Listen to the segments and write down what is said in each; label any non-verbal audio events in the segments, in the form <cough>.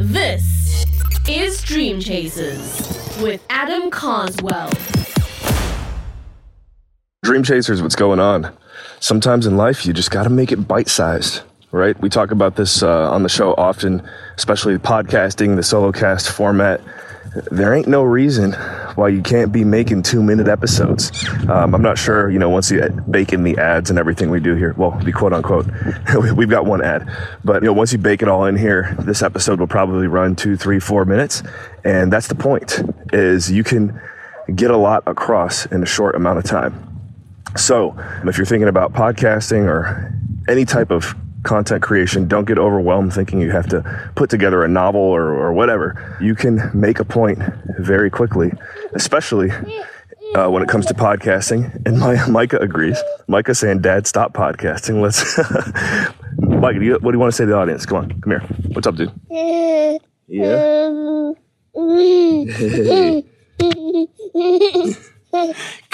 This is Dream Chasers with Adam Carswell. Dream Chasers, what's going on? Sometimes in life, you just got to make it bite sized, right? We talk about this uh, on the show often, especially podcasting, the solo cast format. There ain't no reason why you can't be making two minute episodes. Um, I'm not sure, you know, once you bake in the ads and everything we do here, well, be quote unquote, <laughs> we've got one ad, but you know, once you bake it all in here, this episode will probably run two, three, four minutes. And that's the point is you can get a lot across in a short amount of time. So, if you're thinking about podcasting or any type of content creation, don't get overwhelmed thinking you have to put together a novel or, or whatever. You can make a point very quickly, especially uh, when it comes to podcasting. And my, Micah agrees. Micah saying, Dad, stop podcasting. Let's. <laughs> Micah, do you, what do you want to say to the audience? Come on, come here. What's up, dude? Yeah. <laughs> <laughs>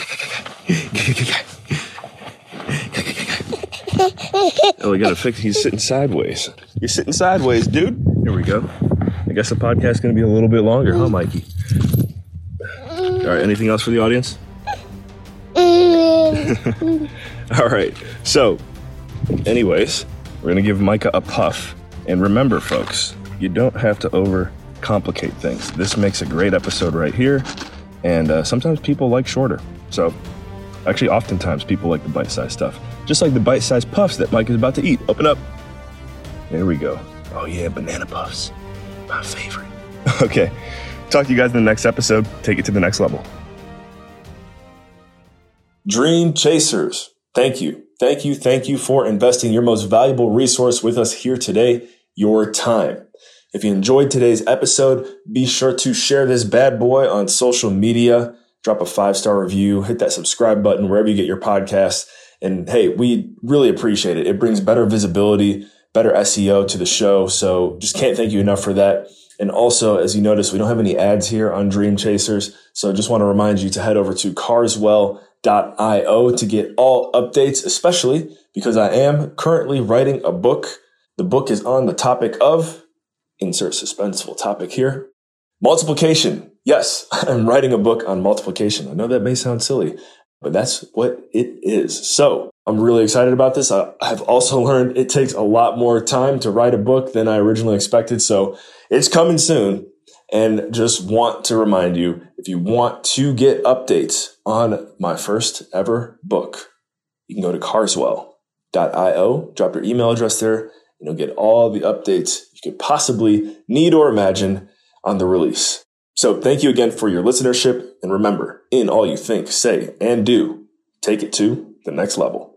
oh, we gotta fix. He's sitting sideways. You're sitting sideways, dude. Here we go. I guess the podcast's gonna be a little bit longer, huh, Mikey? All right. Anything else for the audience? <laughs> All right. So, anyways, we're gonna give Micah a puff. And remember, folks, you don't have to overcomplicate things. This makes a great episode right here. And uh, sometimes people like shorter. So, actually, oftentimes people like the bite sized stuff. Just like the bite sized puffs that Mike is about to eat. Open up. There we go. Oh, yeah, banana puffs. My favorite. <laughs> okay. Talk to you guys in the next episode. Take it to the next level. Dream Chasers, thank you. Thank you. Thank you for investing your most valuable resource with us here today, your time. If you enjoyed today's episode, be sure to share this bad boy on social media, drop a five star review, hit that subscribe button wherever you get your podcasts. And hey, we really appreciate it. It brings better visibility, better SEO to the show. So just can't thank you enough for that. And also, as you notice, we don't have any ads here on Dream Chasers. So just want to remind you to head over to carswell.io to get all updates, especially because I am currently writing a book. The book is on the topic of insert suspenseful topic here. Multiplication. Yes, <laughs> I'm writing a book on multiplication. I know that may sound silly, but that's what it is. So I'm really excited about this. I, have also <laughs> learned it takes a lot more time to write a book than I originally expected. So it's coming soon. And just want to remind you, if you want to get updates on my first ever book, you can go to carswell.io, drop your email address there, and you'll get all the updates you could possibly need or imagine on the release. So thank you again for your listenership. And remember, in all you think, say, and do, take it to the next level.